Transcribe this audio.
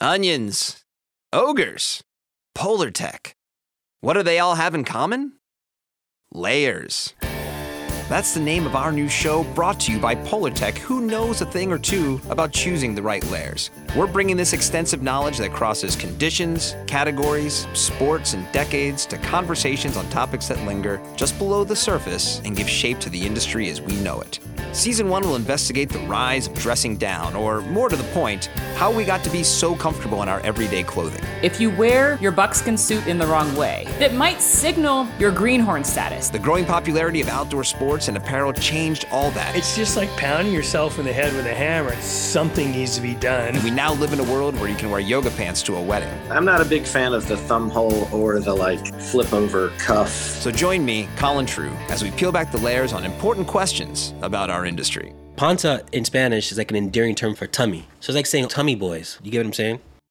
onions, ogres, Polartec. What do they all have in common? Layers. That's the name of our new show brought to you by Polartec, who knows a thing or two about choosing the right layers. We're bringing this extensive knowledge that crosses conditions, categories, sports, and decades to conversations on topics that linger just below the surface and give shape to the industry as we know it. Season 1 will investigate the rise of dressing down, or more to the point, how we got to be so comfortable in our everyday clothing. If you wear your buckskin suit in the wrong way, that might signal your greenhorn status. The growing popularity of outdoor sports and apparel changed all that. It's just like pounding yourself in the head with a hammer. Something needs to be done. We now live in a world where you can wear yoga pants to a wedding. I'm not a big fan of the thumb hole or the like flip over cuff. So join me, Colin True, as we peel back the layers on important questions about our industry. Panza in Spanish is like an endearing term for tummy. So it's like saying tummy boys. You get what I'm saying?